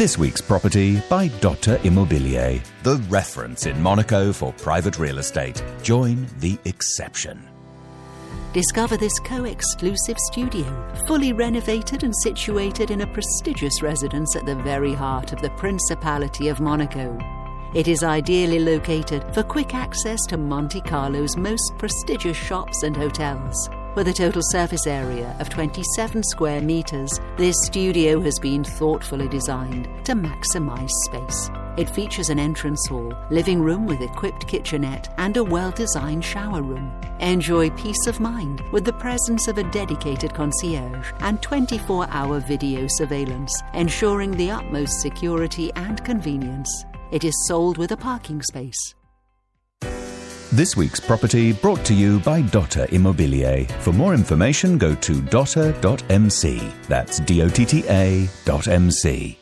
This week's property by Dotta Immobilier, the reference in Monaco for private real estate. Join the exception. Discover this co exclusive studio, fully renovated and situated in a prestigious residence at the very heart of the Principality of Monaco. It is ideally located for quick access to Monte Carlo's most prestigious shops and hotels. With a total surface area of 27 square metres, this studio has been thoughtfully designed to maximise space. It features an entrance hall, living room with equipped kitchenette, and a well designed shower room. Enjoy peace of mind with the presence of a dedicated concierge and 24 hour video surveillance, ensuring the utmost security and convenience. It is sold with a parking space. This week's property brought to you by Dotta Immobilier. For more information, go to dotta.mc. That's D O T T A dot MC.